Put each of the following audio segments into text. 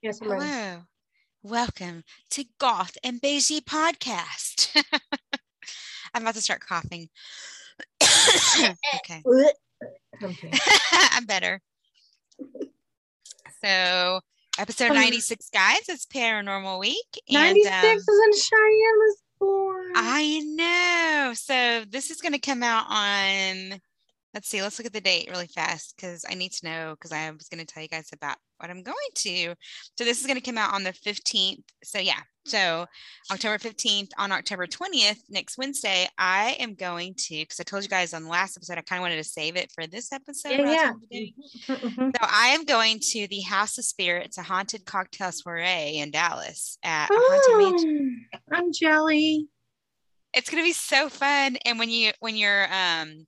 Yes, I'm. Hello. Welcome to Goth and Beige podcast. I'm about to start coughing. okay. Okay. I'm better. So, episode 96, guys, it's Paranormal Week. And 96 um, is when Cheyenne was born. I know. So, this is going to come out on, let's see, let's look at the date really fast because I need to know because I was going to tell you guys about what I'm going to. So, this is going to come out on the 15th. So, yeah. So, October 15th, on October 20th, next Wednesday, I am going to, because I told you guys on the last episode, I kind of wanted to save it for this episode. yeah, what I was yeah. gonna be doing. Mhm. So I am going to the House of Spirits, a haunted cocktail soiree in Dallas at. Oh, I'm jelly. It's gonna be so fun. And when you when your um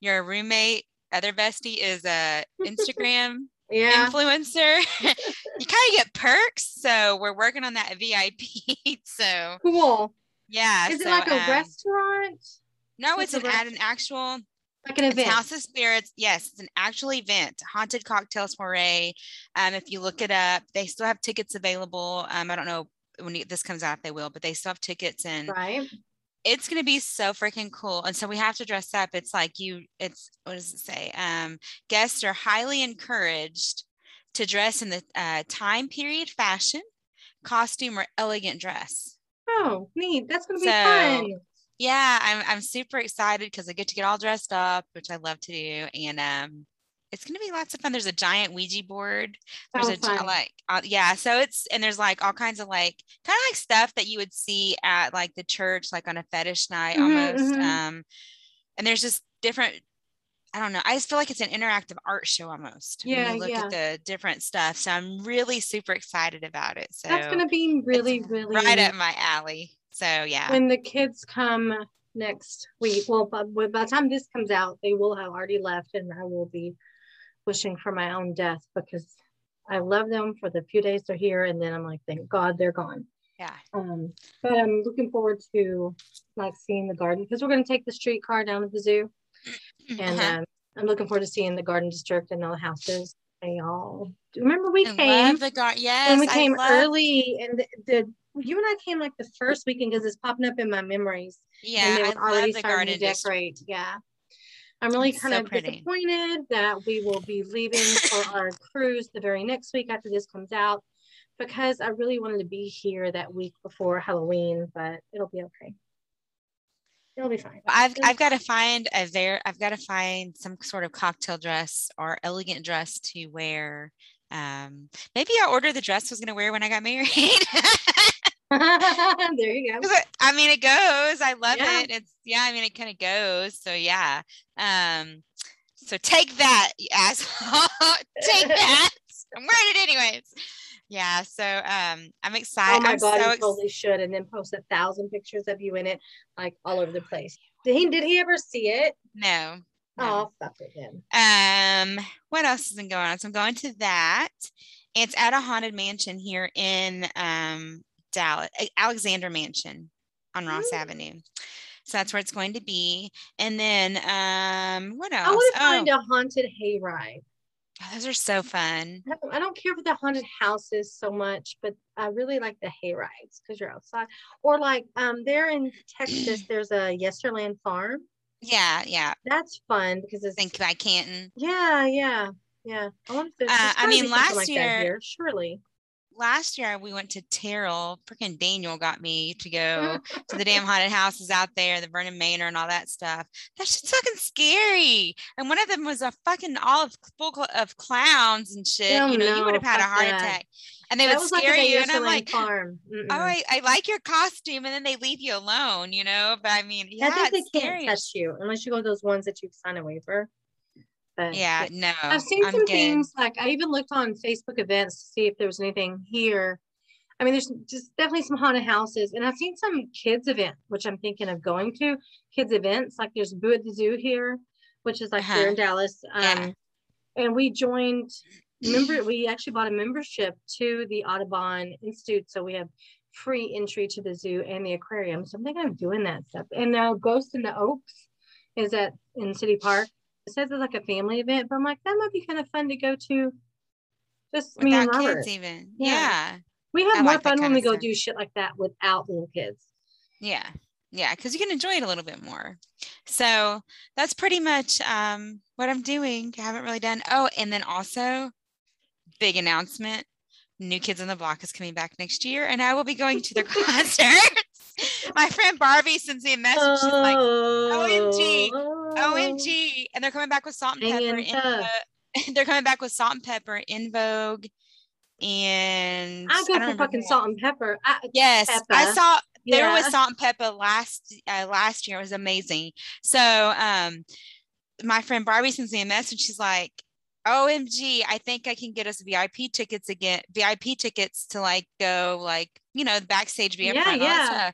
your roommate, other bestie is a Instagram Yeah. influencer, you kind of get perks. So we're working on that VIP. so Cool. yeah. Is it like a um, restaurant? No, What's it's an, at an actual Like an event? House of Spirits. Yes, it's an actual event, haunted Cocktails soiree. Um, if you look it up, they still have tickets available. Um, I don't know when this comes out they will, but they still have tickets, and Right. It's gonna be so freaking cool. And so we have to dress up. It's like you. It's what does it say? Um, guests are highly encouraged to dress in the uh, time period fashion, costume, or elegant dress. Oh, neat. That's going to be So, fun. yeah i'm i'm super excited because i get to get all dressed up which i love to do and um it's going to be lots of fun there's a giant ouija board there's Oh, a fun. like uh, yeah so it's and there's like all kinds of like kind of like stuff that you would see at like the church like on a fetish night Mhm, almost mhm. um and there's just different I don't know. I just feel like it's an interactive art show almost. when Yeah, you look yeah. at the different stuff. So I'm really super excited about it. So That's going to be really, really right up my alley. So yeah. when the kids come next week. Well, by, by the time this comes out, they will have already left, and I will be wishing for my own death because I love them for the few days they're here, and then I'm like, thank God they're gone. yeah. Um, but I'm looking forward to like seeing the garden because we're going to take the streetcar down to the zoo, and Uh-huh. um, I'm looking forward to seeing the garden district and all the houses. They all remember we I came the gar- yes, and we came love- early, and the, the you and I came like the first weekend because it's popping up in my memories Yeah, and they I already love the starting garden to district. Yeah. I'm really It's kind so of pretty. disappointed that we will be leaving for our cruise the very next week after this comes out because I really wanted to be here that week before Halloween, but it'll be okay. It'll be fine. I've I've got to find a there. I've got to find some sort of cocktail dress or elegant dress to wear. Um, maybe I'll order the dress I was going to wear when I got married. there you go. I, I mean, it goes. I love Yeah. it. It's yeah. I mean, it kind of goes. So yeah. Um, so take that, you asshole. take that. I'm wearing it anyways. Yeah. So um, I'm excited. Oh my I'm god, so you ex- totally should, and then post a thousand pictures of you in it, like all over the place. Did he? Did he ever see it? no. no. Oh, fuck it then. Um, what else has been going on? So I'm going to that. It's at a haunted mansion here in um Dallas, Alexander Mansion on Ross Mm. Avenue. So that's where it's going to be. And then um, what else? I want to oh, find a haunted hayride. those are so fun. I don't, care for the haunted houses so much, but I really like the hay rides because you're outside. Or like um there in Texas, there's a Yesterland farm. Yeah, yeah. That's fun because it's Think by Canton. yeah, yeah, yeah. I want to. Uh, I mean, last year- here, surely. Last year we went to Terrell. Freaking Daniel got me to go to the damn haunted houses out there, the Verdun Manor and all that stuff. That shit's fucking scary. And one of them was a fucking all of full of clowns and shit. Hell you know, you would have had a heart that. attack. And they that would was like scare you. And I'm like, oh, farm. Mm-mm. I, I like your costume. And then they leave you alone, you know? But I mean, yeah, I think they scary. can't touch you unless you go to those ones that you sign a waiver. But Yeah, no. I've seen I'm some good. things like I even looked on Facebook events to see if there was anything here. I mean, there's just definitely some haunted houses, and I've seen some kids event, which I'm thinking of going to. Kids events like there's Boo at the Zoo here, which is like here Uh-huh. in Dallas. Um, Yeah. and we joined. Remember, we actually bought a membership to the Audubon Institute, so we have free entry to the zoo and the aquarium. So I'm thinking of doing that stuff. And now Ghost in the Oaks is at in City Park. It says it's like a family event, but I'm like, that might be kind of fun to go to Just me and Robert. kids even. Yeah. Yeah. We have I more like fun when we go do shit like that without little kids. Yeah. Yeah. Because you can enjoy it a little bit more. So that's pretty much um, what I'm doing. I haven't really done. Oh, and then also, big announcement New Kids on the Block is coming back next year, and I will be going to their concerts. My friend Barbie sends me a message. She's like, OMG, OMG. And they're coming back with salt and pepper. In. They're coming back with salt and pepper En Vogue. And I go don't for fucking Salt-N-Pepa. I, Yes, I saw yeah. with Salt-N-Pepa last uh, last year. It was amazing. So um, my friend Barbie sends me a message. She's like, "OMG, I think I can get us VIP tickets again. VIP tickets to like go like you know backstage, be up Yeah, and yeah.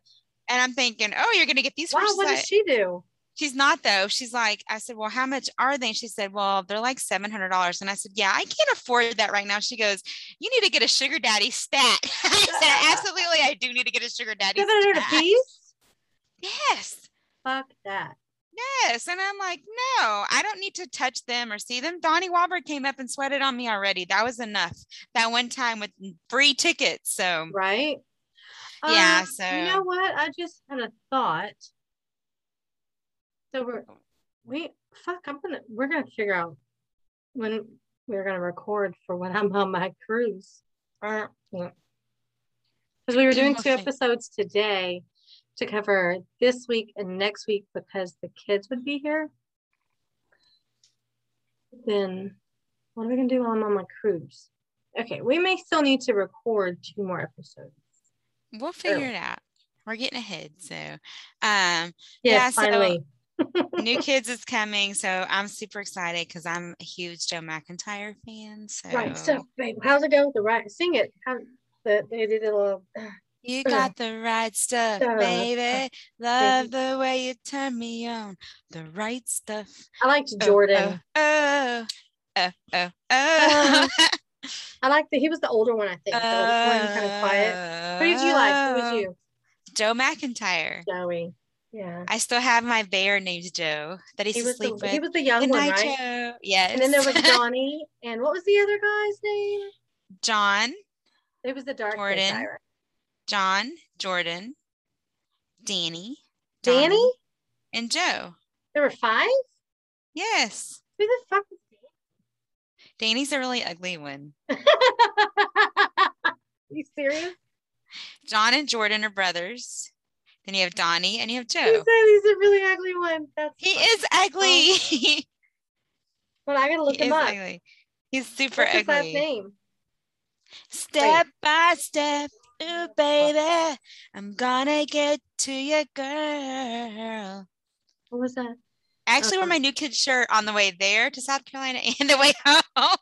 And I'm thinking, "Oh, you're gonna get these Wow, for what does she do? She's not though. She's like, I said, well, how much are they? And she said, well, they're like seven hundred dollars. And I said, yeah, I can't afford that right now. She goes, you need to get a sugar daddy stat. I said, absolutely, I do need to get a sugar daddy. Seven hundred a piece? Yes, Fuck that. yes. And I'm like, no, I don't need to touch them or see them. Donnie Wahlberg came up and sweated on me already. That was enough. That one time with free tickets. So Right? Yeah, Um, so- you know what? I just had a thought. So we're we fuck, I'm gonna we're gonna figure out when we're gonna record for when I'm on my cruise. All right. Because we were doing two episodes today to cover this week and next week because the kids would be here. Then what are we gonna do while I'm on my cruise? Okay, we may still need to record two more episodes. we'll figure it out. We're getting ahead. So um Yeah, so- finally. New Kids is coming, so I'm super excited because I'm a huge Joe McIntyre fan. So Right so babe. How's it go? with The right sing it. How the they did a little you uh, got the right stuff, stuff, baby. Love the way you turn me on. The right stuff. I liked Oh, Jordan. Oh, oh, oh, oh. oh. I liked that he was the older one, I think. The older one, kind of quiet. Who did you like? Who was you? Joe McIntyre. Joey. Yeah. I still have my bear named Joe that used He sleep the with. he was the young Good one, night, right? Joe. Yes. And then there was Johnny, and what was the other guy's name? John, It was the dark Jordan. guy, right? John, Jordan, Danny, Danny? Donnie, and Joe. There were five? Yes. Who the fuck was Danny's a really ugly one. you serious? John and Jordan are brothers. Then you have Donnie and you have He Joe. said he's a really ugly one. That's He funny. is ugly. But I gotta look he him up. ugly. He's super What's his last name? Step by step, ooh baby, I'm gonna get to you, girl. What was that? I actually wore Uh-uh. my new kid shirt on the way there to South Carolina and the way home.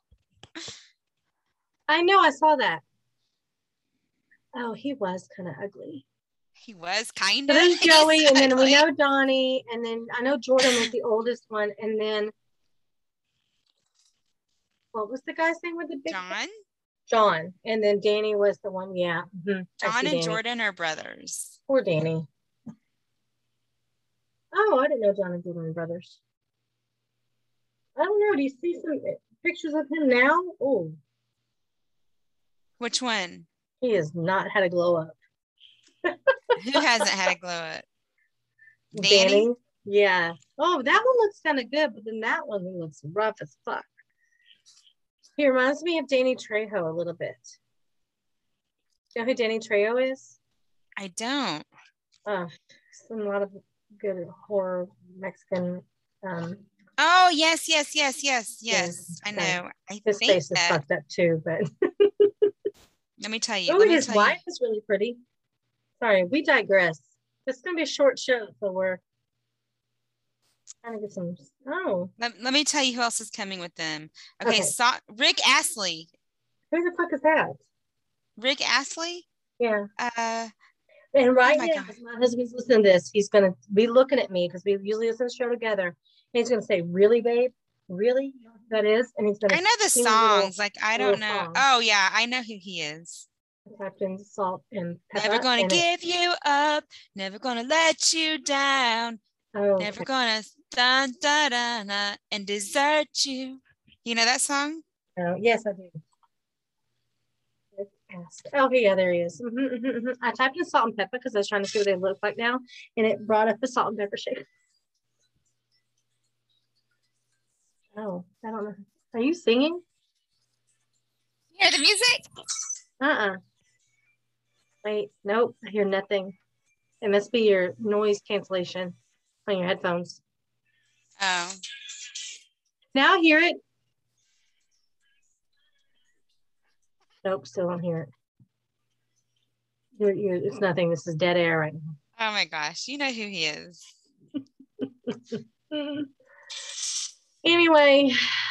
I know I saw that. Oh, he was kind of ugly. He was kind So of. there's Joey, and then we know Donnie, and then I know Jordan was the oldest one, and then what was the guy's name with the big John. John, and then Danny was the one. Yeah, mhm, John and Danny. Jordan are brothers. Poor Danny. Oh, I didn't know John and Jordan were brothers. I don't know. Do you see some pictures of him now? Oh, Which one? he has not had a glow up. Who hasn't had a glow up? Danny? Danny? Yeah. Oh, that one looks kind of good, but then that one looks rough as fuck. He reminds me of Danny Trejo a little bit. You know who Danny Trejo is? I don't. Oh, some a lot of good horror Mexican. Um, Oh yes, yes, yes, yes, yes. I know. I his think face is that. fucked up too, but Let me tell you. oh, his wife is really pretty. Sorry, we digress. This is gonna be a short show, so we're trying to get some. Oh, Let, let me tell you who else is coming with them. Okay, Okay. so, Rick Astley. who the fuck is that? Rick Astley. Yeah. Uh, And right Oh my now, God. my husband's listening to this, he's gonna be looking at me because we usually listen to the show together. And he's gonna say, "Really, babe? Really? Who That is?" And he's gonna I know the little songs. Like I don't know. Oh yeah, I know who he is. Captain Salt and Pepper. Never gonna and give you up. Never gonna let you down. Oh, Never okay. gonna dun da da da and desert you. You know that song? Oh, yes, I do. Oh, yeah, there he is. Mhm, mhm, mhm. I typed in salt and pepper because I was trying to see what they look like now, and it brought up the salt and pepper shake. Oh, I don't know. Are you singing? Hear the music? Uh-uh. Wait, nope. I hear nothing. It must be your noise cancellation on your headphones. Oh. Now I hear it. Nope, still don't hear it. You're, you're, it's nothing. This is dead air right now. Oh my gosh. You know who he is. Anyway,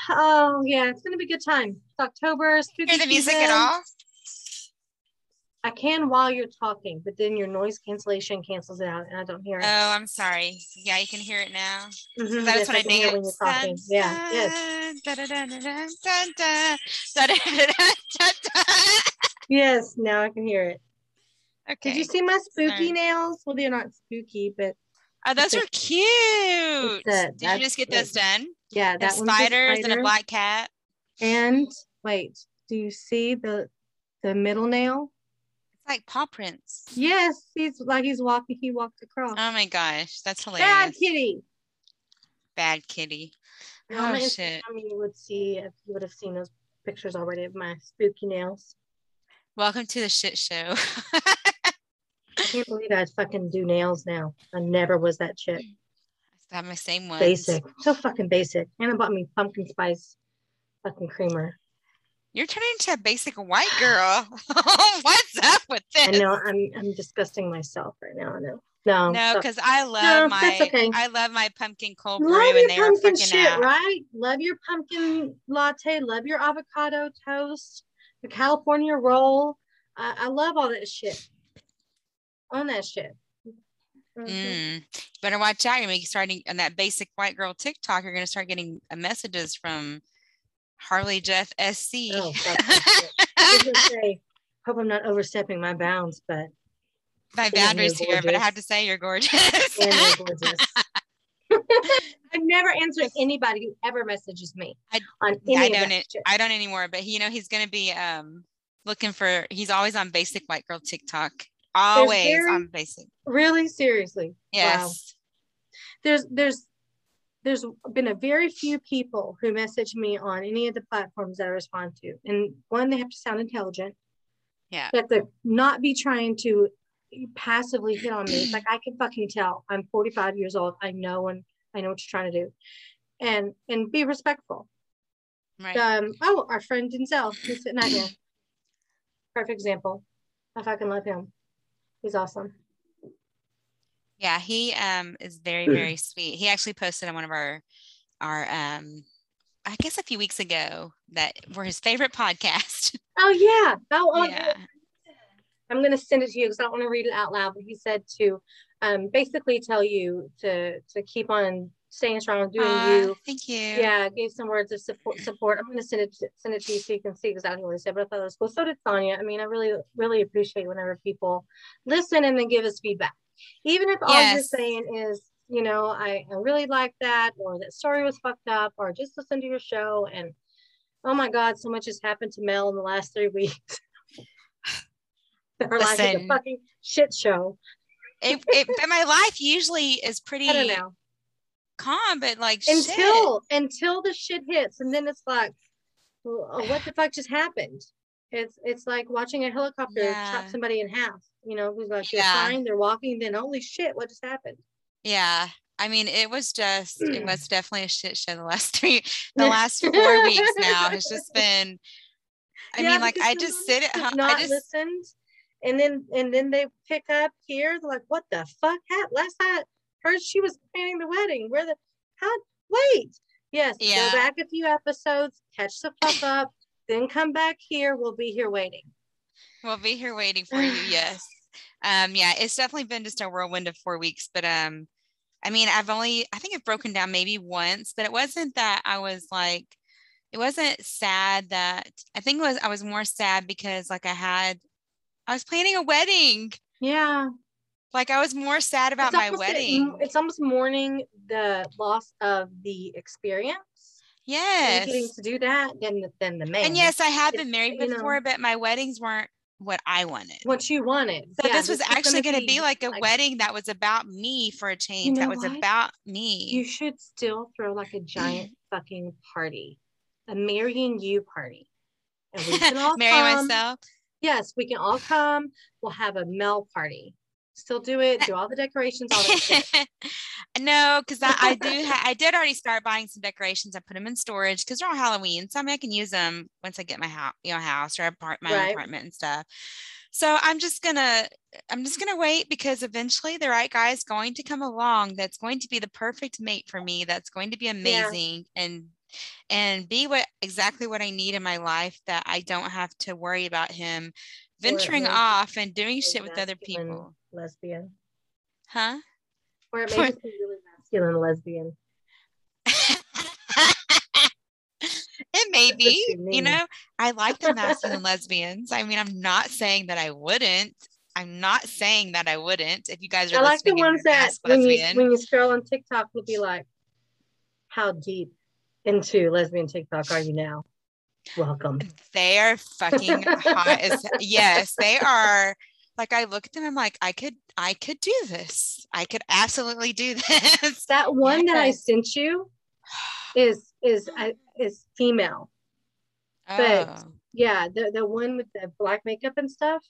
oh yeah, it's gonna be a good time. It's October. Hear the music season. at all? I can while you're talking, but then your noise cancellation cancels it out, and I don't hear it. Oh, I'm sorry. Yeah, you can hear it now. Mhm, That's yes, when I can hear when you're talking. Yeah, yes, yes. yes. Now I can hear it. Okay. Did you see my spooky Sorry. nails? Well, they're not spooky, but Oh, those are cute. a- Did you just get those done? yeah, that spiders and a spider. black cat. And wait, do you see the the middle nail? Like paw prints. Yes, he's like he's walking. He walked across. Oh my gosh, that's hilarious. Bad kitty. Bad kitty. Oh Instagram, shit. You would see if you would have seen those pictures already of my spooky nails. Welcome to the shit show. I can't believe I fucking do nails now. I never was that chick. I have my same ones. Basic, so fucking basic. Anna bought me pumpkin spice fucking creamer. You're turning into a basic white girl. What's up with this? I know I'm I'm disgusting myself right now. I know. No, No, because I love No, my okay. I love my pumpkin cold brew love and they were shit, out. right? Love your pumpkin latte. Love your avocado toast. The California roll. I, I love all that shit. On that shit. Mhm. Mm. Better watch out. You're starting on that basic white girl TikTok. You're gonna start getting uh, messages from Harley Jeff SC. Oh, fuck that shit. I was gonna say, hope I'm not overstepping my bounds, but my boundaries here, but I have to say you're gorgeous. they're gorgeous. I've never answered anybody who ever messages me I- on Yeah, I don't. it- I don't anymore. But you know, he's gonna be um looking for. He's always on basic white girl TikTok. Always very- on basic. Really, seriously. Wow. Yes. there's there's there's been a very few people who message me on any of the platforms that I respond to. And one, they have to sound intelligent. Yeah. They have to not be trying to passively hit on me. It's like I can fucking tell. I'm 45 years old. I know and I know what you're trying to do. And and be respectful. Right. Um, oh, our friend Denzel, who's sitting out here. Perfect example. I fucking love him. He's awesome. Yeah, he um is very very sweet. He actually posted on one of our our um I guess a few weeks ago that we're his favorite podcast. Oh yeah. Oh, yeah. I'm going to send it to you because I don't want to read it out loud. But he said to um, basically tell you to to keep on staying strong, doing Aw, you. Thank you. Yeah, gave some words of support. Support. I'm going to send it to, send it to you so you can see exactly what he said. But I thought it was cool. So did Sonia. I mean, I really really appreciate whenever people listen and then give us feedback, even if all you're saying is. You know, I, I really like that, or that story was fucked up, or just listen to your show. And oh my God, so much has happened to Mel in the last three weeks. Her life is a fucking shit show. It, it, but my life usually is pretty I don't know. calm, but like shit. Until until the shit hits, and then it's like, well, what the fuck just happened? It's it's like watching a helicopter Yeah. chop somebody in half. You know, who's like Yeah. fine, they're walking, then holy shit, what just happened? Yeah. I mean, it was just, it mm. was definitely a shit show the last three, the last four weeks now has just been, I Yeah, mean, like, I just sit at home. Not I just, listened, and then and then they pick up here. They're like, what the fuck happened? Last I heard, she was planning the wedding. Where the how? Wait, yes, Yeah. go back a few episodes, catch the fuck up, then come back here. We'll be here waiting. we'll be here waiting for you. Yes. Um, yeah, it's definitely been just a whirlwind of four weeks, but, um, I mean, I've only, I think I've broken down maybe once, but it wasn't that I was like, it wasn't sad that I think it was, I was more sad because like I had, I was planning a wedding. Yeah, Like I was more sad about It's my wedding. It's almost mourning the loss of the experience. Yes. getting to do that than the- than the man. And yes, I have been married you know- before, but my weddings weren't what I wanted. What you wanted. So Yeah, this was actually going to be like a like- wedding that was about me for a change. that know was what? about me. You should still throw like a giant fucking party, a marrying you party. And we can all Marry come. myself. Yes, we can all come. We'll have a Mel party. Still do it. Do all the decorations, all that no, because I, I do. Ha- I did already start buying some decorations. I put them in storage because they're all Halloween. So I mean, I can use them once I get my house, you know, house or apart my Right. apartment and stuff. So I'm just gonna, I'm just gonna wait because eventually the right guy is going to come along. That's going to be the perfect mate for me. That's going to be amazing and and be what exactly what I need in my life. That I don't have to worry about him venturing off and doing shit with other people. Lesbian. Huh? Or it may just be really masculine lesbian. it may be you know i like the masculine lesbians i mean i'm not saying that i wouldn't i'm not saying that i wouldn't if you guys are I like the ones that when you when you scroll on TikTok will be like, how deep into lesbian TikTok are you now? Welcome. they are fucking hot as yes they are like i look at them i'm like i could i could do this i could absolutely do this That one that I sent you is is uh, is female. But- oh, Yeah, the the one with the black makeup and stuff.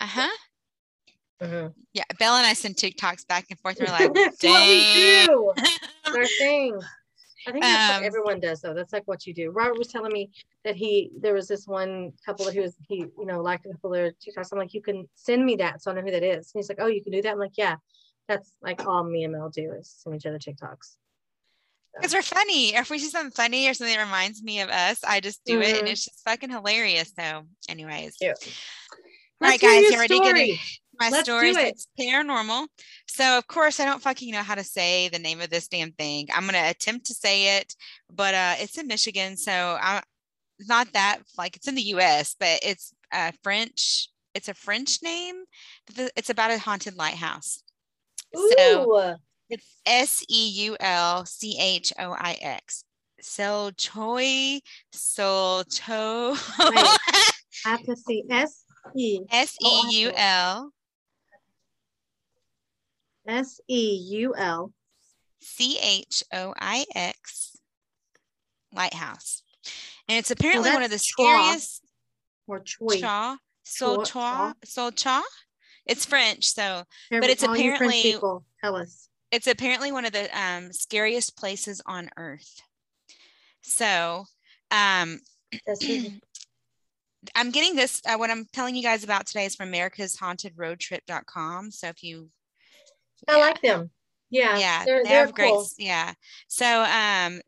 uh-huh Mhm. yeah bella and i send tiktoks back and forth we're like That's what we dang do. It's our thing. I think that's Um, what everyone does though. That's like what you do. Robert was telling me that he there was this one couple that he was he you know liked a couple of TikToks. I'm like, you can send me that so I know who that is. And he's like, oh, you can do that. I'm like, yeah, that's like all me and Mel do is send each other TikToks. because we're funny. If we see something funny or something that reminds me of us, I just do it, and Mhm. it's just fucking hilarious. So, anyways, Cute. all right, guys, your you ready to get in story. my Let's stories? it. It's paranormal. So, of course, I don't fucking know how to say the name of this damn thing. I'm gonna attempt to say it, but uh, it's in Michigan, so I'm not that like it's in the U.S., but it's uh, French. It's a French name. It's about a haunted lighthouse. So Ooh, it's S E U L C H O I X. So choi, so cho. I have to see S E S E U L S E U L. C H O I X Lighthouse. And it's apparently one of the scariest or Choi. cha. So Choi- cha. So cha. It's French. So Every- it's all you French apparently- people tell us. it's apparently one of the um, scariest places on earth. So um I'm getting this. Uh, what I'm telling you guys about today is from America's Haunted Road Trip.com. So if you, I like them. Yeah, yeah, they're, they they're great. cool. Yeah. So um,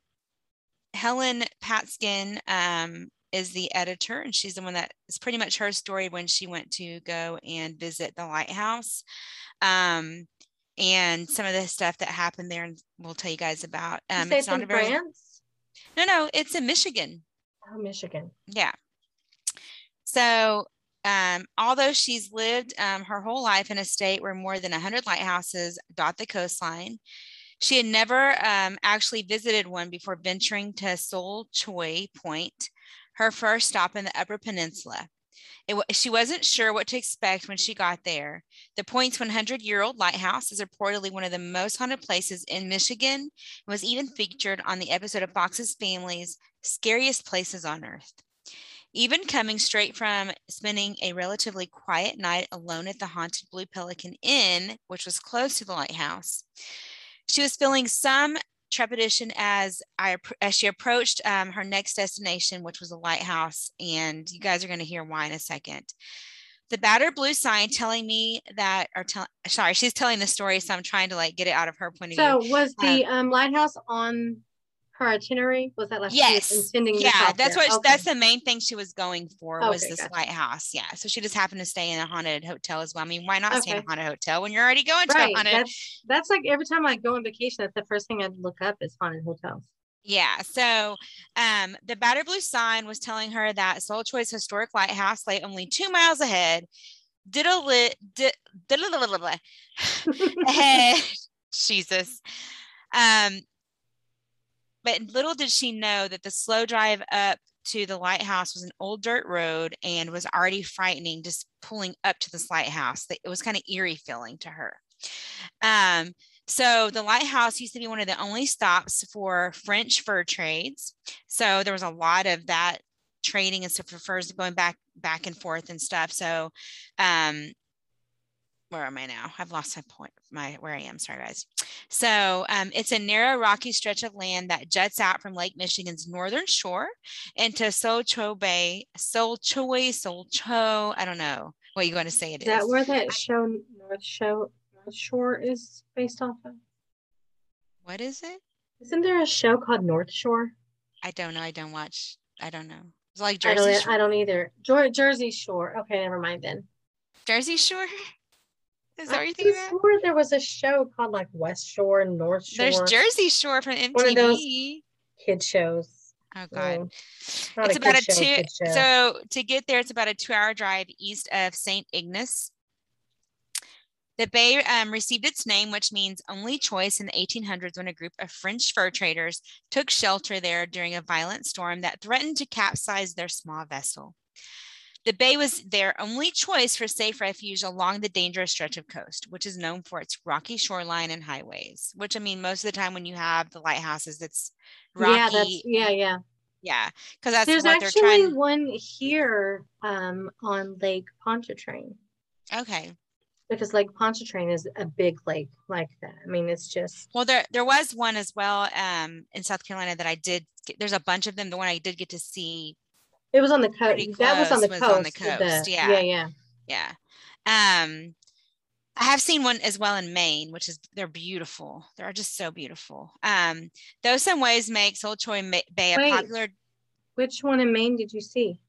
Helen Pattskyn um is the editor, and she's the one that is pretty much her story when she went to go and visit the lighthouse. Um, and some of the stuff that happened there, and we'll tell you guys about. Um, it's not in a very France? no, no, it's in Michigan. Oh, Michigan. Yeah. So, um, although she's lived um, her whole life in a state where more than 100 lighthouses dot the coastline, she had never um, actually visited one before venturing to Seul Choix Point, her first stop in the Upper Peninsula. It, she wasn't sure what to expect when she got there. The point's 100 year old lighthouse is reportedly one of the most haunted places in Michigan and was even featured on the episode of Fox's Family's Scariest Places on Earth. Even coming straight from spending a relatively quiet night alone at the haunted Blue Pelican Inn, which was close to the lighthouse, she was feeling some trepidation as I as she approached um, her next destination, which was a lighthouse. And you guys are going to hear why in a second. The battered blue sign telling me that, or tell, sorry, she's telling the story, so I'm trying to like get it out of her point of So view. So was the um, lighthouse on her itinerary? Was that like Yes, intending yeah, that's what Okay. that's the main thing she was going for was Okay, this gotcha. lighthouse. Yeah, so she just happened to stay in a haunted hotel as well. I mean, why not stay in a haunted hotel when you're already going to a haunted? That's that's like every time I go on vacation, that's the first thing I look up is haunted hotels. Yeah. So um, the Batter Blue sign was telling her that Soul Choice Historic Lighthouse lay only two miles ahead. Diddle lit, di- diddle- ahead. Jesus. Um, but little did she know that the slow drive up to the lighthouse was an old dirt road and was already frightening just pulling up to this lighthouse. It was kind of eerie feeling to her. Um, so the lighthouse used to be one of the only stops for French fur trades. So there was a lot of that trading and stuff for furs going back back and forth and stuff. So um where am I now? I've lost my point, my where I am. Sorry, guys. So um, it's a narrow, rocky stretch of land that juts out from Lake Michigan's northern shore into Solcho Bay, Solchoy, Solcho. I don't know what you're going to say it is. Is that where that show North Show North Shore is based off of? What is it? Isn't there a show called North Shore? I don't know. I don't watch. I don't know. It's like Jersey. I don't. I don't either. Jersey Shore. Okay, never mind then. Jersey Shore. Is that what you're I swore there was a show called like West Shore and North Shore. There's Jersey Shore from MTV. One of those kid shows. Oh God. Mm. It's about a show, two so to get there, it's about a two-hour drive east of St. Ignace. The bay um, received its name, which means only choice in the 1800s when a group of French fur traders took shelter there during a violent storm that threatened to capsize their small vessel. The bay was their only choice for safe refuge along the dangerous stretch of coast, which is known for its rocky shoreline and highways. Which I mean, most of the time when you have the lighthouses, it's rocky. Yeah, that's, yeah, yeah, yeah. Because that's there's what actually they're trying. one here um, on Lake Pontchartrain. Okay. Because Lake Pontchartrain is a big lake like that. I mean, it's just well, there there was one as well um, in South Carolina that I did. Get, there's a bunch of them. The one I did get to see it was on the coast. That was on the was coast. On the coast. The, yeah. Yeah. Yeah. Yeah. Um, I have seen one as well in Maine, which is they're beautiful. They're just so beautiful. Um, those some ways make Seul Choix Bay a Wait, popular. Which one in Maine did you see?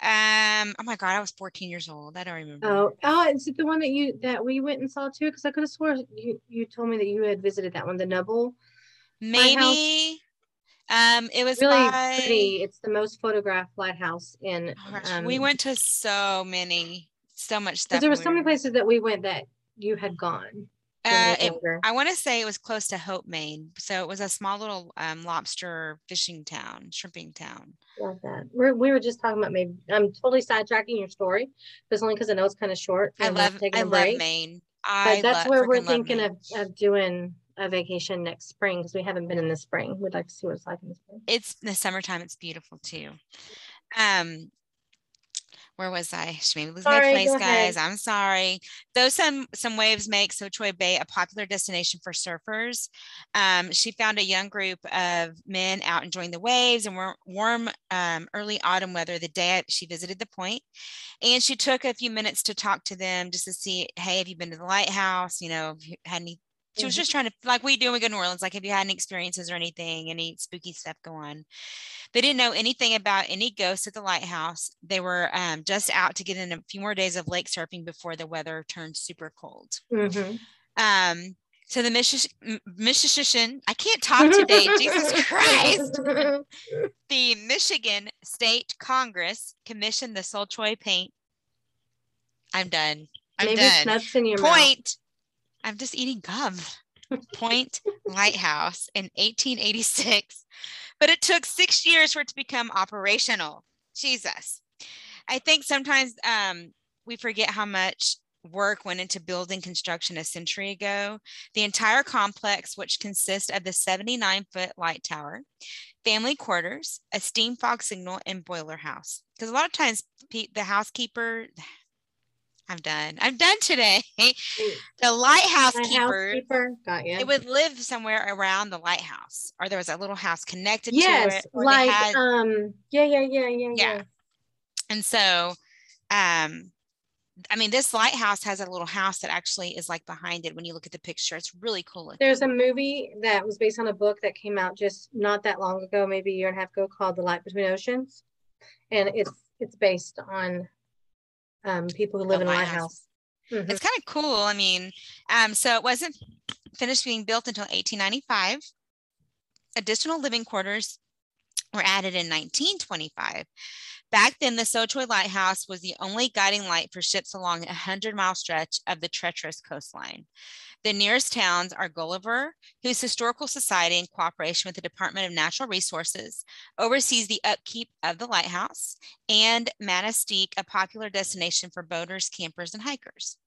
Um. Oh my God, I was 14 years old. I don't remember. Oh, oh, is it the one that you that we went and saw too? Because I could have swore you you told me that you had visited that one, the Nubble. Maybe. Um, it was really by, pretty. It's the most photographed lighthouse in. Oh um, we went to so many, so much stuff. There were so many places that we went that you had gone. Uh, it, I want to say it was close to Hope, Maine. So it was a small little um, lobster fishing town, shrimping town. Love that. We're, we were just talking about maybe. I'm totally sidetracking your story, but it's only because I know it's kind of short. I love. I love Maine. I but that's where we're thinking of, of doing a vacation next spring because we haven't been in the spring. We'd like to see what it's like in the spring. It's the summertime. It's beautiful too. Um, where was I? She made me lose sorry, my place, guys. I'm sorry. Though some some waves make Seul Choix Bay a popular destination for surfers, um, she found a young group of men out enjoying the waves and warm, warm um, early autumn weather the day she visited the point. And she took a few minutes to talk to them just to see, hey, have you been to the lighthouse? You know, have you had any she was mm-hmm. just trying to like we do when we go to New Orleans, like have you had any experiences or anything, any spooky stuff go on? They didn't know anything about any ghosts at the lighthouse. They were um, just out to get in a few more days of lake surfing before the weather turned super cold. Mm-hmm. Um, so the Michigan, I can't talk today, Jesus Christ. the Michigan State Congress commissioned the Solchoy paint. I'm done. I'm Maybe done. in Point. Mouth. I'm just eating gum. Point Lighthouse in 1886, but it took six years for it to become operational. Jesus. I think sometimes um, we forget how much work went into building construction a century ago. The entire complex, which consists of the 79 foot light tower, family quarters, a steam fog signal, and boiler house. Because a lot of times the housekeeper, I'm done. I'm done today. the lighthouse keeper, keeper, got you. It would live somewhere around the lighthouse, or there was a little house connected yes, to it. like had, um, yeah, yeah, yeah, yeah, yeah. And so, um, I mean, this lighthouse has a little house that actually is like behind it. When you look at the picture, it's really cool. Looking. There's a movie that was based on a book that came out just not that long ago, maybe a year and a half ago, called "The Light Between Oceans," and it's it's based on um, people who live in lighthouse. House. Mm-hmm. It's kind of cool. I mean, um, so it wasn't finished being built until 1895. Additional living quarters were added in 1925. Back then, the Seul Choix Lighthouse was the only guiding light for ships along a 100 mile stretch of the treacherous coastline. The nearest towns are Gulliver, whose historical society, in cooperation with the Department of Natural Resources, oversees the upkeep of the lighthouse, and Manistique, a popular destination for boaters, campers, and hikers.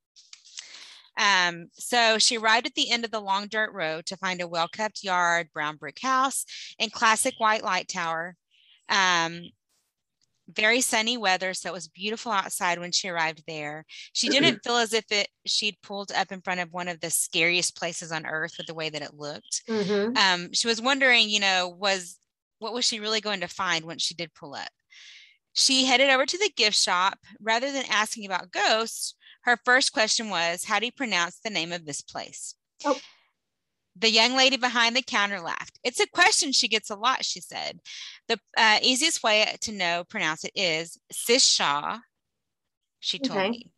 Um, so she arrived at the end of the long dirt road to find a well kept yard, brown brick house, and classic white light tower. Um, very sunny weather, so it was beautiful outside when she arrived there. She didn't feel as if it she'd pulled up in front of one of the scariest places on earth with the way that it looked. Mhm. Um, she was wondering, you know, was what was she really going to find once she did pull up? She headed over to the gift shop. Rather than asking about ghosts, her first question was, How do you pronounce the name of this place? Oh. The young lady behind the counter laughed. It's a question she gets a lot, she said. The uh, easiest way to know, pronounce it is Sishaw, she told Okay. me.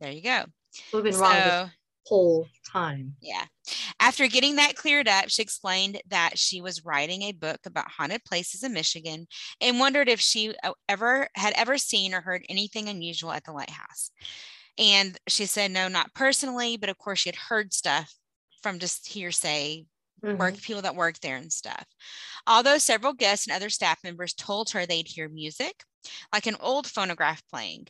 There you go. We've been wrong this So, whole time. yeah. After getting that cleared up, she explained that she was writing a book about haunted places in Michigan and wondered if she uh, ever had ever seen or heard anything unusual at the lighthouse. And she said, no, not personally, but of course she had heard stuff from just hearsay, Mhm. work people that work there and stuff. Although several guests and other staff members told her they'd hear music, like an old phonograph playing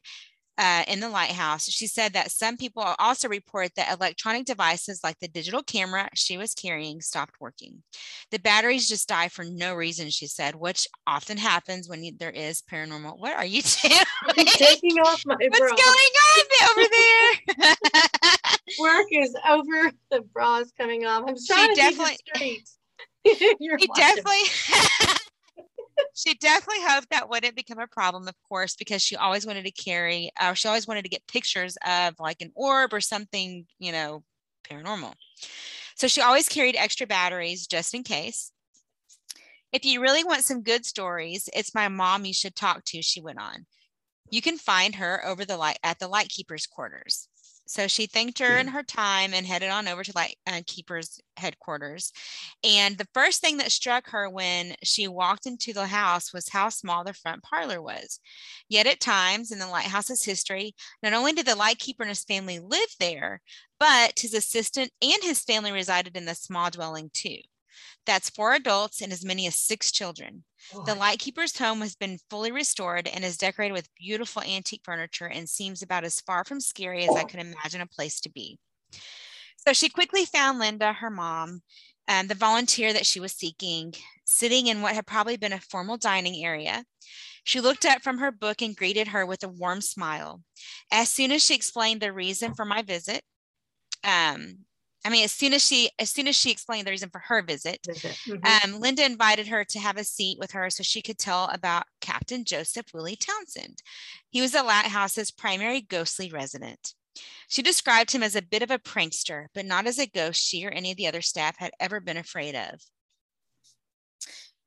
uh, in the lighthouse, she said that some people also report that electronic devices like the digital camera she was carrying stopped working. The batteries just die for no reason, she said, which often happens when you, there is paranormal. What are you doing? I'm taking off my What's bra. going on over there? Work is over. The bra's coming off. I'm She trying to definitely- definitely. Straight. You're he definitely she definitely hoped that wouldn't become a problem of course because she always wanted to carry or she always wanted to get pictures of like an orb or something you know paranormal so she always carried extra batteries just in case if you really want some good stories it's my mom you should talk to she went on you can find her over the light at the lightkeepers quarters so she thanked her and her time and headed on over to light uh, keepers headquarters and the first thing that struck her when she walked into the house was how small the front parlor was. Yet at times in the lighthouse's history, not only did the lightkeeper and his family live there, but his assistant and his family resided in the small dwelling too. That's four adults and as many as six children. The lightkeeper's home has been fully restored and is decorated with beautiful antique furniture and seems about as far from scary as I could imagine a place to be. So she quickly found Linda, her mom, and the volunteer that she was seeking, sitting in what had probably been a formal dining area. She looked up from her book and greeted her with a warm smile. As soon as she explained the reason for my visit, um, I mean, as soon as she, as soon as she explained the reason for her visit. Mhm. um, Linda invited her to have a seat with her so she could tell about Captain Joseph Willie Townshend. He was the lighthouse's primary ghostly resident. She described him as a bit of a prankster, but not as a ghost she or any of the other staff had ever been afraid of.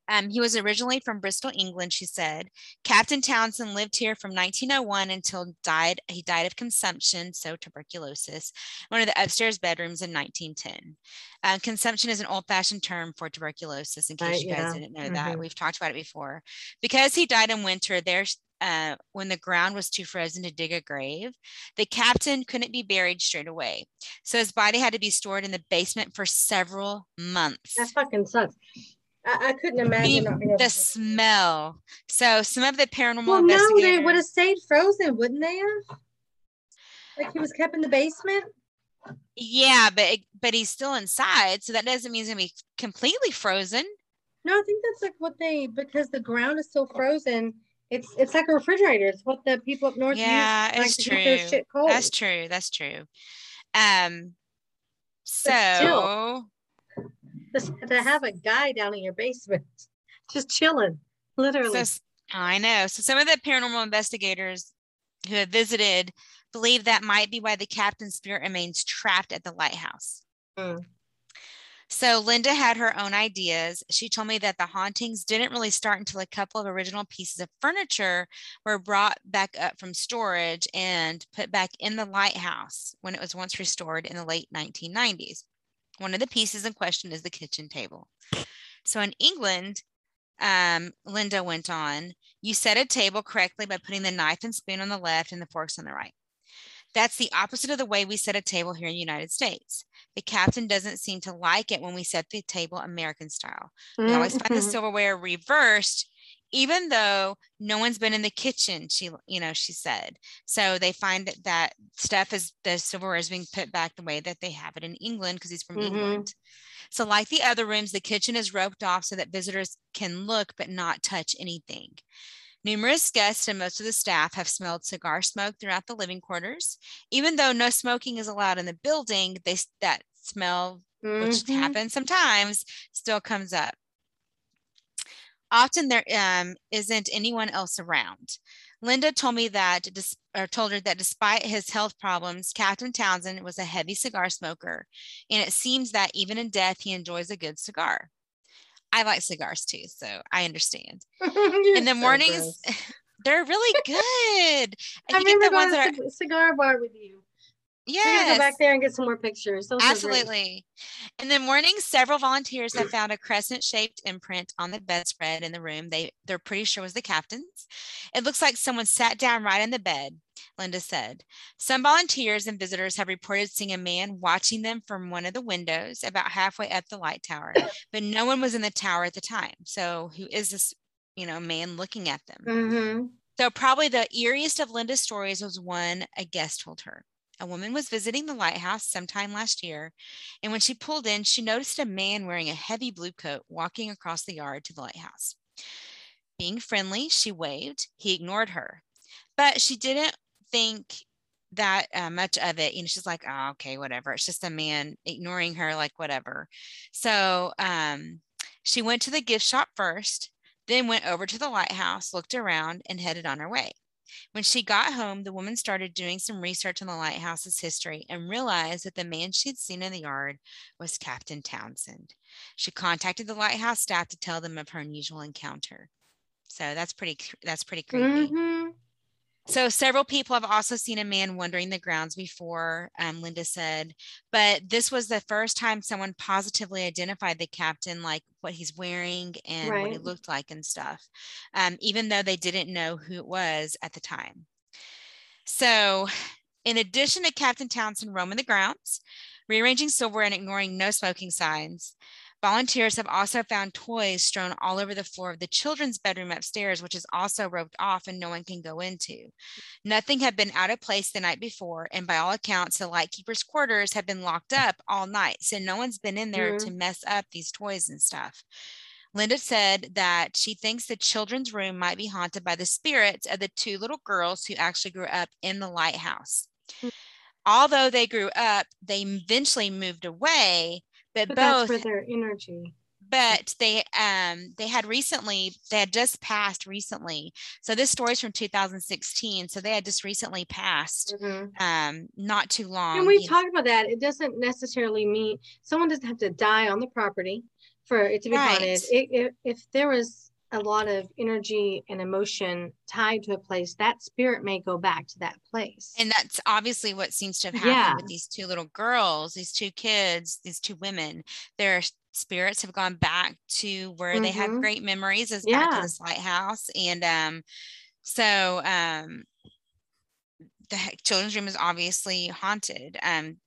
Um, he was originally from Bristol, England, she said. Captain Townshend lived here from 1901 until died. He died of consumption, so tuberculosis, one of the upstairs bedrooms in 1910. Uh, consumption is an old-fashioned term for tuberculosis. In case Right, you guys didn't know that, Mhm. we've talked about it before. Because he died in winter, there's uh, when the ground was too frozen to dig a grave, the captain couldn't be buried straight away. So his body had to be stored in the basement for several months. That fucking sucks. I, I couldn't imagine. able the smell. So some of the paranormal well, no, they would have stayed frozen, wouldn't they have? Like he was kept in the basement. yeah, but but he's still inside, so that doesn't mean he's gonna be completely frozen. No, I think that's like what they because the ground is still frozen. It's it's like a refrigerator. It's what the people up north Yeah, use like, it's their true. That's true. That's true. Um. So. Just to have a guy down in your basement, just chilling, literally. So I know. So some of the paranormal investigators who have visited believe that might be why the captain's spirit remains trapped at the lighthouse. Hmm. So Linda had her own ideas. She told me that the hauntings didn't really start until a couple of original pieces of furniture were brought back up from storage and put back in the lighthouse when it was once restored in the late 1990s. One of the pieces in question is the kitchen table. So in England, um, Linda went on, you set a table correctly by putting the knife and spoon on the left and the forks on the right. That's the opposite of the way we set a table here in the United States. The captain doesn't seem to like it when we set the table American style. We always find the Mhm. silverware reversed, even though no one's been in the kitchen, she, you know, she said. So they find that- that stuff is the silverware is being put back the way that they have it in England because he's from Mhm. England. So, like the other rooms, the kitchen is roped off so that visitors can look but not touch anything. Numerous guests and most of the staff have smelled cigar smoke throughout the living quarters. Even though no smoking is allowed in the building, they that smell, which Mhm. happens sometimes, still comes up. Often there um, isn't anyone else around. Linda told me that, or told her that despite his health problems, Captain Townshend was a heavy cigar smoker, and it seems that even in death, he enjoys a good cigar. I like cigars too, so I understand. In the so mornings, gross. They're really good. I remember the ones going that to are a cigar bar with you. We're gonna yes, go back there and get some more pictures. Those absolutely. In the morning, several volunteers have found a crescent-shaped imprint on the bedspread in the room. They they're pretty sure was the captain's. It looks like someone sat down right in the bed. Linda said. Some volunteers and visitors have reported seeing a man watching them from one of the windows about halfway up the light tower, but no one was in the tower at the time. So who is this, you know, man looking at them? Mhm. So probably the eeriest of Linda's stories was one a guest told her. A woman was visiting the lighthouse sometime last year, and when she pulled in, she noticed a man wearing a heavy blue coat walking across the yard to the lighthouse. Being friendly, she waved. He ignored her, but she didn't think that uh, much of it. You know, she's like, oh, okay, whatever. It's just a man ignoring her, like whatever. So um, she went to the gift shop first, then went over to the lighthouse, looked around, and headed on her way. When she got home, the woman started doing some research on the lighthouse's history and realized that the man she'd seen in the yard was Captain Townshend. She contacted the lighthouse staff to tell them of her unusual encounter. So that's pretty that's pretty creepy. Mhm. So several people have also seen a man wandering the grounds before, um, Linda said, but this was the first time someone positively identified the captain, like what he's wearing and what he looked like and stuff, um, even though they didn't know who it was at the time. So in addition to Captain Townshend roaming the grounds, rearranging silverware and ignoring no smoking signs, Volunteers have also found toys strewn all over the floor of the children's bedroom upstairs, which is also roped off and no one can go into. Nothing had been out of place the night before, and by all accounts, the lightkeeper's quarters have been locked up all night. So no one's been in there to mess up these toys and stuff. Linda said that she thinks the children's room might be haunted by the spirits of the two little girls who actually grew up in the lighthouse. Hmm. Although they grew up, they eventually moved away, but, But both that's for their energy. but they um they had recently they had just passed recently so this story's from 2016 so they had just recently passed Mhm. um not too long And we've talked about that. It doesn't necessarily mean someone doesn't have to die on the property for it to be haunted. It, it, if there was a lot of energy and emotion tied to a place, that spirit may go back to that place. and that's obviously what seems to have happened Yeah. with these two little girls these two kids these two women their spirits have gone back to where they have great memories as back to Yeah. this lighthouse and um so um the children's room is obviously haunted um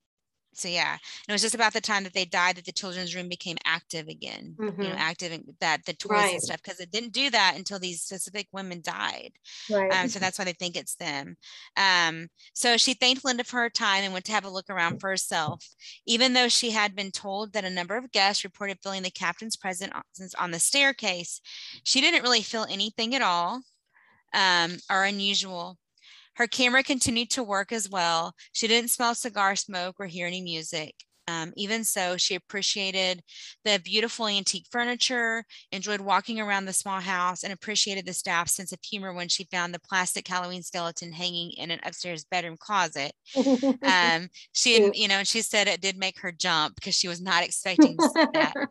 so yeah and it was just about the time that they died that the children's room became active again you know Mhm. active and that the toys Right. and stuff because it didn't do that until these specific women died right. um, so that's why they think it's them. Um, so she thanked Linda for her time and went to have a look around for herself. Even though she had been told that a number of guests reported feeling the captain's presence on the staircase, she didn't really feel anything at all um, or unusual. Her camera continued to work as well. She didn't smell cigar smoke or hear any music. Um, even so, she appreciated the beautiful antique furniture, enjoyed walking around the small house, and appreciated the staff's sense of humor when she found the plastic Halloween skeleton hanging in an upstairs bedroom closet. Um, she, had- you know, she said it did make her jump because she was not expecting to see that.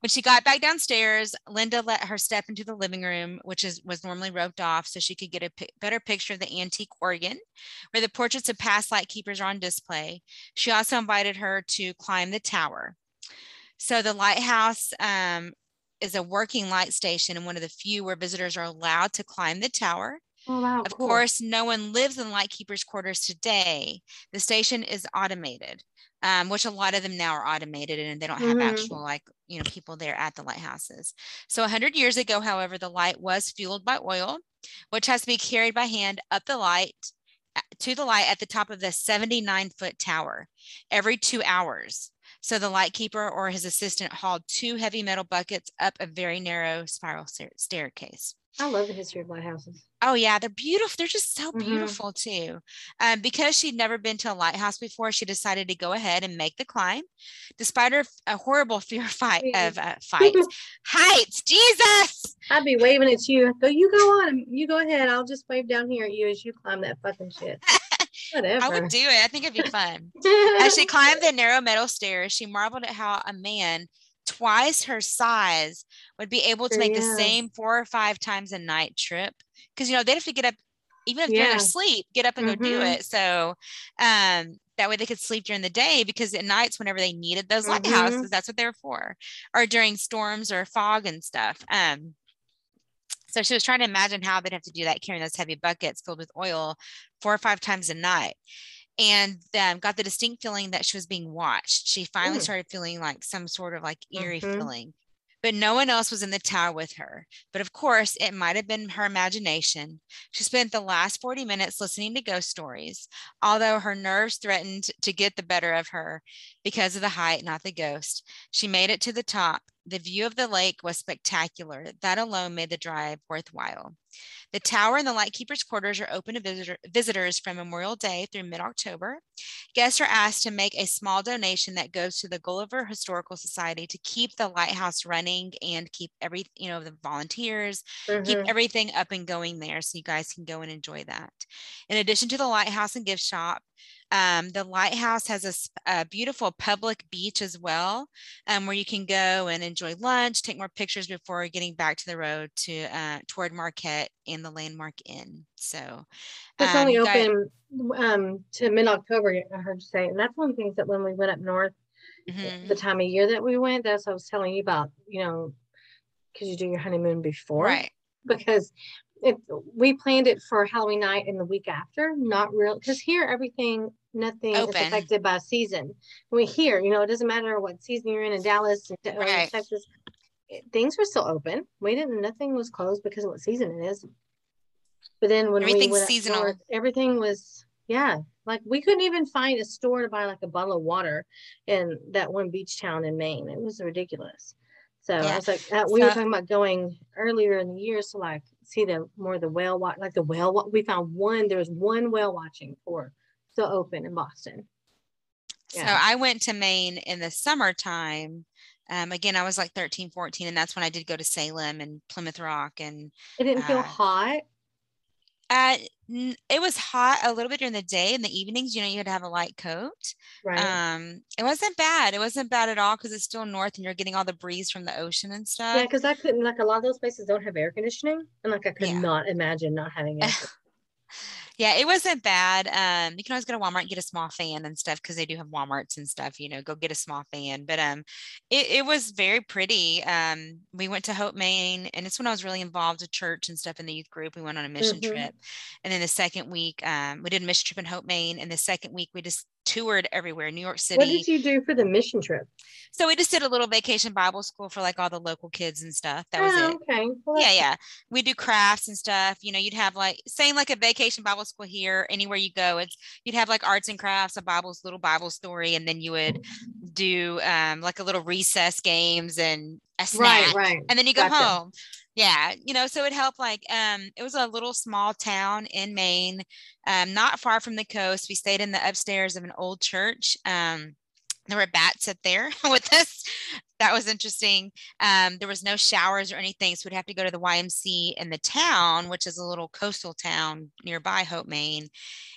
When she got back downstairs, Linda let her step into the living room, which is was normally roped off, so she could get a better picture of the antique organ, where the portraits of past light keepers are on display. She also invited her to climb the tower. So the lighthouse um, is a working light station and one of the few where visitors are allowed to climb the tower. Oh, wow. Of cool. course, no one lives in Lightkeeper's quarters today. The station is automated, um, which a lot of them now are automated and they don't have Mhm. actual, like, you know, people there at the lighthouses. So 100 years ago, however, the light was fueled by oil, which has to be carried by hand up the light to the light at the top of the 79 foot tower every two hours. So the lightkeeper or his assistant hauled two heavy metal buckets up a very narrow spiral stair- staircase. I love the history of lighthouses. Oh yeah, they're beautiful. They're just so Mhm. beautiful too. Um, because she'd never been to a lighthouse before, she decided to go ahead and make the climb, despite her a horrible fear fight of uh, fights, heights. Jesus. I'd be waving at you. Go, you go on. You go ahead. I'll just wave down here at you as you climb that fucking shit. Whatever. I would do it. I think it'd be fun. As she climbed the narrow metal stairs, she marveled at how a man twice her size would be able to make the same four or five times a night trip. Because you know they'd have to get up, even if they're asleep, get up and go do Mhm. it. So um, that way they could sleep during the day because at nights, whenever they needed those Mhm. lighthouses, that's what they're for, or during storms or fog and stuff. Um, so she was trying to imagine how they'd have to do that, carrying those heavy buckets filled with oil four or five times a night. And um, got the distinct feeling that she was being watched. She finally Mm. started feeling like some sort of like eerie Mhm. feeling, but no one else was in the tower with her. But of course, it might have been her imagination. She spent the last 40 minutes listening to ghost stories, although her nerves threatened to get the better of her because of the height, not the ghost. She made it to the top. The view of the lake was spectacular. That alone made the drive worthwhile. The tower and the lightkeeper's quarters are open to visitor, visitors from Memorial Day through mid October. Guests are asked to make a small donation that goes to the Gulliver Historical Society to keep the lighthouse running and keep every, you know, the volunteers, keep Mhm. everything up and going there so you guys can go and enjoy that. In addition to the lighthouse and gift shop, um, the lighthouse has a beautiful public beach as well, um, where you can go and enjoy lunch, take more pictures before getting back to the road to uh, toward Marquette and the Landmark Inn. So It's um, only open um, to mid October, I heard you say. And that's one of the things that when we went up north, Mhm. the time of year that we went, that's what I was telling you about, you know, because you do your honeymoon before. right. Because we planned it for Halloween night and the week after, not real, because here everything, nothing Open. is affected by season. We here, you know, it doesn't matter what season you're in in Dallas or Right. Texas, things were still open. We didn't, nothing was closed because of what season it is. But then when we Everything's went seasonal. north, everything was, yeah, like we couldn't even find a store to buy like a bottle of water in that one beach town in Maine. It was ridiculous. So I was like, uh, we were talking about going earlier in the year to like see the more the whale watch, like the whale. We found one. There was one whale watching for still open in Boston. So I went to Maine in the summertime. Um, again, I was like 13, 14, and that's when I did go to Salem and Plymouth Rock. And It didn't feel Uh, hot. uh, it was hot a little bit during the day. In the evenings, you know, you had to have a light coat. Right. Um, it wasn't bad. It wasn't bad at all because it's still north and you're getting all the breeze from the ocean and stuff. yeah, because I couldn't like a lot of those places don't have air conditioning, and like I could Yeah. not imagine not having air. Yeah, it wasn't bad. Um, you can always go to Walmart and get a small fan and stuff because they do have Walmarts and stuff, you know, go get a small fan. But um it, it was very pretty. Um, we went to Hope, Maine, and it's when I was really involved with church and stuff in the youth group. We went on a mission Mhm. trip. And then the second week, um, we did a mission trip in Hope, Maine. And the second week we just toured everywhere, New York City. what did you do for the mission trip? So we just did a little vacation Bible school for like all the local kids and stuff. That was oh, it Okay. Well, yeah yeah we do crafts and stuff you know you'd have like same like a vacation bible school here anywhere you go it's you'd have like arts and crafts a bible's little bible story and then you would do um like a little recess games and a snack Right. Right. and then you go Gotcha. home yeah you know so it helped like um it was a little small town in maine um not far from the coast. We stayed in the upstairs of an old church um there were bats up there with us that was interesting um, there was no showers or anything so we'd have to go to the ymc in the town which is a little coastal town nearby hope maine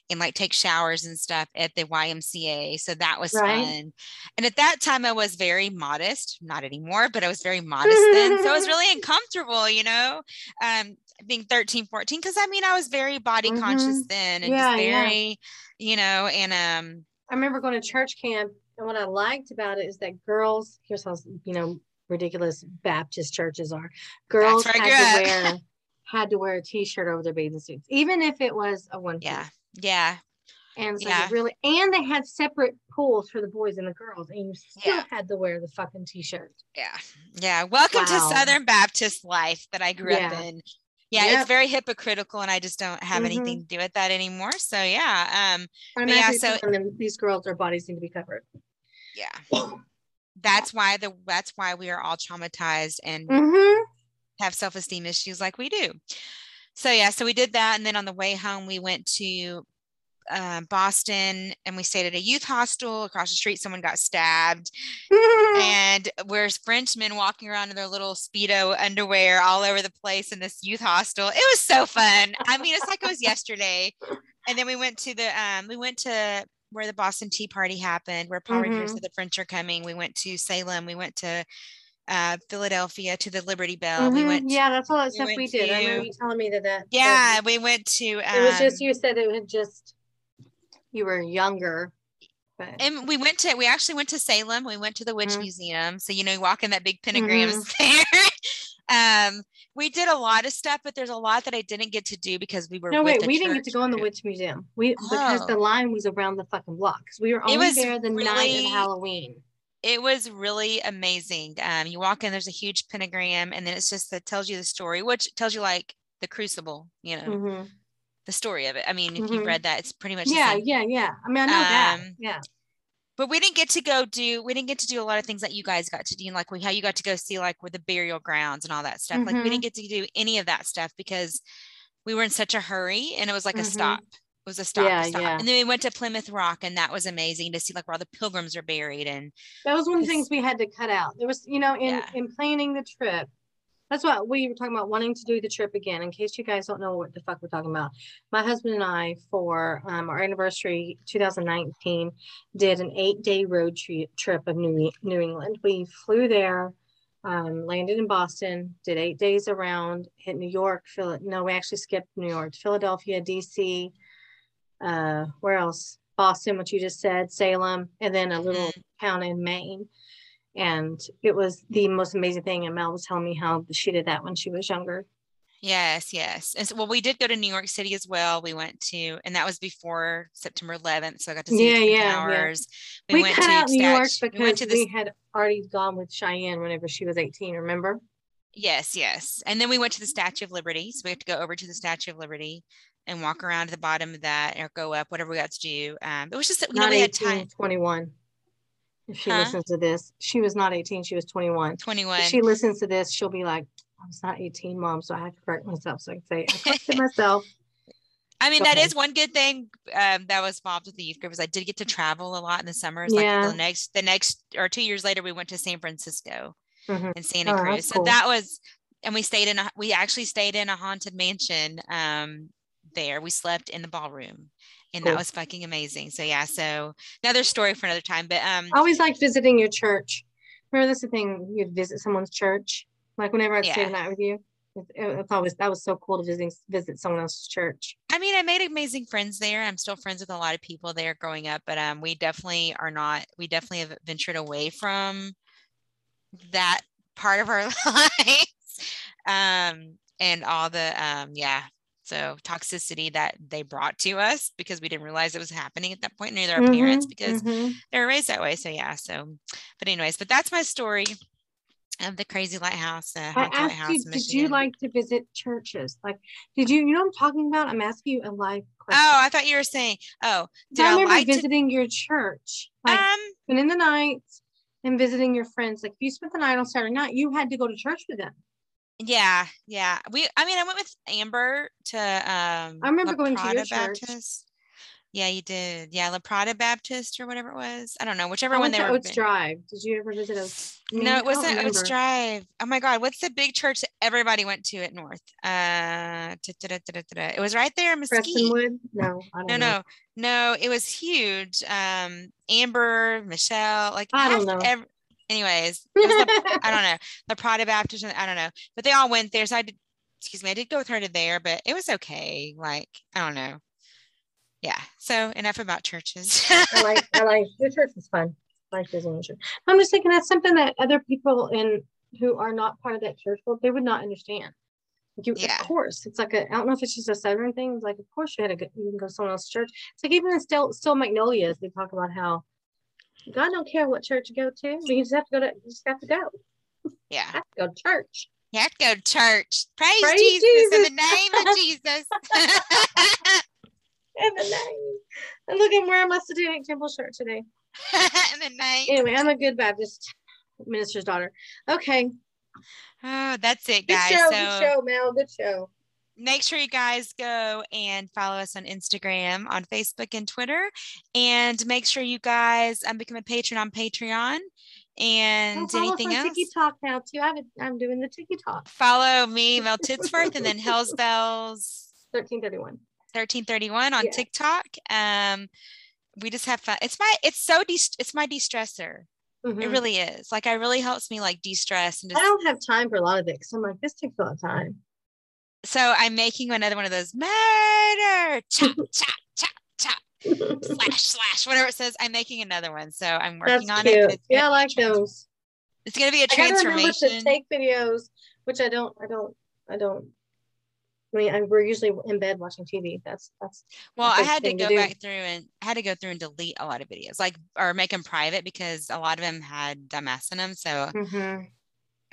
and like take showers and stuff at the ymca so that was Right. fun and at that time i was very modest not anymore but i was very modest then so i was really uncomfortable you know um, being 13 14 because i mean i was very body conscious then and Mm-hmm. Yeah, just yeah. very you know and um I remember going to church camp, and what I liked about it is that girls, here's how you know ridiculous Baptist churches are. Girls had to wear had to wear a t-shirt over their bathing suits, even if it was a one. Yeah. Yeah. And so Yeah. really and they had separate pools for the boys and the girls, and you still Yeah. had to wear the fucking t-shirt. Yeah. Yeah. Welcome to Southern Baptist life that I grew up in. Yeah, Yep. it's very hypocritical and I just don't have Mhm. anything to do with that anymore. So yeah, um I'm But yeah, actually so- them these girls, their bodies need to be covered. yeah. That's why the that's why we are all traumatized and Mm-hmm. have self-esteem issues like we do. So yeah, so we did that and then on the way home we went to uh, Boston and we stayed at a youth hostel across the street someone got stabbed and where's Frenchmen walking around in their little speedo underwear all over the place in this youth hostel. It was so fun. I mean, it's like it was yesterday. And then we went to the um, we went to where the Boston Tea Party happened, where Paul Revere Mhm. said the French are coming. We went to Salem. We went to uh, Philadelphia to the Liberty Bell. We Mhm. went. yeah, that's all that we stuff we did. I remember you telling me that. that Yeah, we went to. Um, it was just you said it had just you were younger, but and we went to we actually went to Salem. We went to the Witch Mhm. Museum. So you know, you walk in that big pentagram Mm-hmm. there. um, we did a lot of stuff, but there's a lot that I didn't get to do because we were. no wait, we didn't get to go in the witch museum. We because the Oh. line was around the fucking block. we were It only was there the night really- of Halloween. It was really amazing. Um, you walk in, there's a huge pentagram, and then it's just that tells you the story, which tells you like the crucible, you know, Mhm. The story of it. I mean, if you've Mhm. read that, it's pretty much the Yeah, same yeah, yeah. I mean, I know that. Um, Yeah. but we didn't get to go do we didn't get to do a lot of things that you guys got to do like we, how you got to go see like with the burial grounds and all that stuff like we Mhm. didn't get to do any of that stuff because we were in such a hurry and it was like a Mhm. stop it was a stop, a Yeah, stop. yeah. and then we went to plymouth rock and that was amazing to see like where all the pilgrims are buried and That was one of the things we had to cut out. There was, you know, in Yeah. in planning the trip. That's what we were talking about wanting to do the trip again. In case you guys don't know what the fuck we're talking about, my husband and I, for um, our anniversary 2019, did an eight day road tri- trip of New New England. We flew there, um, landed in Boston, did eight days around, hit New York, Phil. No, we actually skipped New York, Philadelphia, DC. Uh, where else? Boston, which you just said, Salem, and then a little town in Maine. And it was the most amazing thing. And Mel was telling me how she did that when she was younger. yes yes and so well we did go to new york city as well we went to and that was before september 11th so i got to see Yeah, the yeah, yeah. towers We, went cut out New York because we went to the we had already gone with Cheyenne whenever she was 18, remember? Yes, yes. And then we went to the Statue of Liberty. So we have to go over to the Statue of Liberty and walk around to the bottom of that or go up, whatever we got to do. Um, it was just that you know we 18, had time 21. If she Huh? listens to this, she was not 18, she was 21. 21. If she listens to this, she'll be like, I was not 18, mom. So I have to correct myself. So I can say, I corrected myself. I mean, that is one good thing um, that was involved with the youth group is I did get to travel a lot in the summers. Like Yeah. the next, the next or two years later, we went to San Francisco Mhm. and Santa Oh, Cruz. So cool. that was, and we stayed in, a, we actually stayed in a haunted mansion um, there. We slept in the ballroom and that was fucking amazing. So yeah, so another story for another time, but um, I always like visiting your church. Remember, that's the thing. You'd visit someone's church. Like whenever I'd stay Yeah. the night with you, it, it, it's always that was so cool to visit visit someone else's church. I mean, I made amazing friends there. I'm still friends with a lot of people there growing up, but um, we definitely are not. We definitely have ventured away from that part of our lives, um, and all the um, yeah. So toxicity that they brought to us because we didn't realize it was happening at that point, neither our parents Mhm, because mhm. they were raised that way. So yeah. So, but anyways, but that's my story of the crazy lighthouse. Uh, I asked lighthouse you, in did you like to visit churches? Like, did you, you know what I'm talking about? I'm asking you a live question. Oh, I thought you were saying. Oh, did I I, remember like to? visiting your church, like Um, spending the night and visiting your friends. Like, if you spent the night on Saturday night, you had to go to church with them. Yeah, yeah. We I mean I went with Amber to um I remember La going to your Prada church. Baptist. Yeah, you did. Yeah, La Prada Baptist or whatever it was. I don't know, whichever I one they were. Oats Drive. Did you ever visit Oats? No, it wasn't Oats remember. Drive. Oh my God, what's the big church that everybody went to at North? Uh, it was right there Mesquite. Prestonwood? No, No, know. no, no. It was huge. Um, Amber, Michelle, like I don't know. Anyways, the I don't know. The Prada Baptist, I don't know. But they all went there. So I did, excuse me, I did go with her to there, but it was okay. Like, I don't know. Yeah. So enough about churches. I like I like your church is fun. I like visiting your church. I'm just thinking that's something that other people in who are not part of that church world, they would not understand. Like you, Yeah. Of course, it's like a. I don't know if it's just a southern thing. It's like, of course, you had to go. You can go to someone else's church. It's like even in still, Steel Magnolias, they talk about how God don't care what church you go to. but You just have to go to. You just have to go. Yeah. have to go to church. You have to go to church. Praise, Praise Jesus, in the name of Jesus. In the name. And look, I'm wearing my Satanic Temple shirt today. in the name. Anyway, I'm a good Baptist minister's daughter. Okay. Oh, that's it, guys. Good show. so Good show, Mel. Good show. Make sure you guys go and follow us on Instagram, on Facebook, and Twitter. And make sure you guys um, become a patron on Patreon and Oh, anything else. TikTok now too. I have a, I'm doing the TikTok. Follow me, Mel Titsworth, and then Hell's Bells 1331. 1331 on Yeah. TikTok. Um, we just have fun. It's my it's so de- it's my de-stressor. It Mhm. really is. Like I really helps me like de-stress and I don't have time for a lot of it because I'm like, this takes a lot of time. So I'm making another one of those murder chop chop chop chop slash slash whatever it says. I'm making another one. So I'm That's working on cute. it. yeah, I like those. it's gonna be a I gotta remember transformation. to take videos, which I don't. I don't. I don't. I mean, I'm, we're usually in bed watching TV. That's that's. Well, I had to thing to go back through and I had to go through and delete a lot of videos, like or make them private because a lot of them had dumbass in them. So Mhm.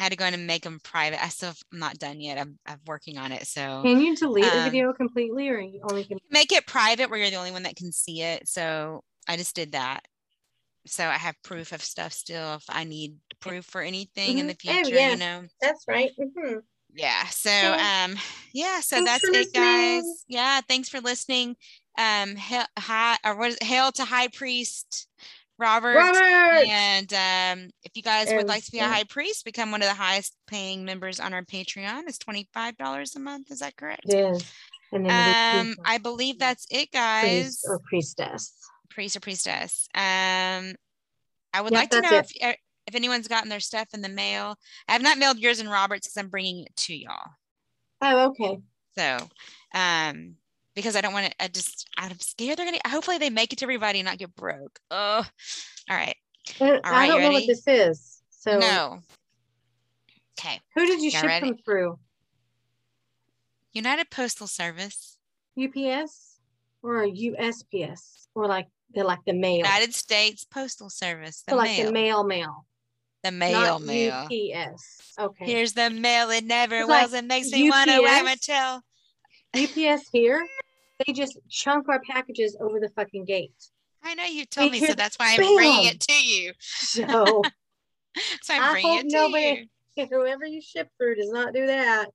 I had to go in and make them private. I still am not done yet. I'm, I'm working on it. So Can you delete Um, video completely, or you only can? make it private where you're the only one that can see it. So I just did that. So I have proof of stuff still if I need proof for anything in the. Oh, future, yeah. you know. That's right. hmm Yeah. So um yeah, so Thanks that's it guys. Yeah, thanks for listening. Um hail, hi, or what is it? hail to high priest Robert. Robert. And um, if you guys would like to be a high priest, become one of the highest paying members on our Patreon. It's $25 a month. Is that correct? It is. And then Um, I believe that's it, guys. priest or priestess. priest or priestess. Um, I would Yep, like to know it. if uh, if anyone's gotten their stuff in the mail. I have not mailed yours and Robert's because I'm bringing it to y'all. Oh, okay. So, um, because I don't want to, I just I'm scared they're gonna. Hopefully they make it to everybody and not get broke. Oh, all right. All I don't know what this is. So no. Okay. who did you Y'all ship ready? them through? United Postal Service, UPS or USPS or like they're like the mail. United States Postal Service, the so like mail, the mail mail. the mail, not mail. UPS. Okay. Here's the mail. It never It's like was. It makes me want to wag my tail. UPS here, they just chunk our packages over the fucking gate. I know you told me, so that's why I'm bringing it to you. So So I'm I bringing it to nobody- you. whoever you ship through does not do that.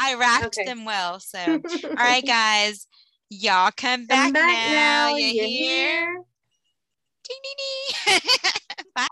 I wrapped Okay. them well. So, all right, guys, y'all come back, Come back now. now. You hear? Ding, ding, ding. Bye.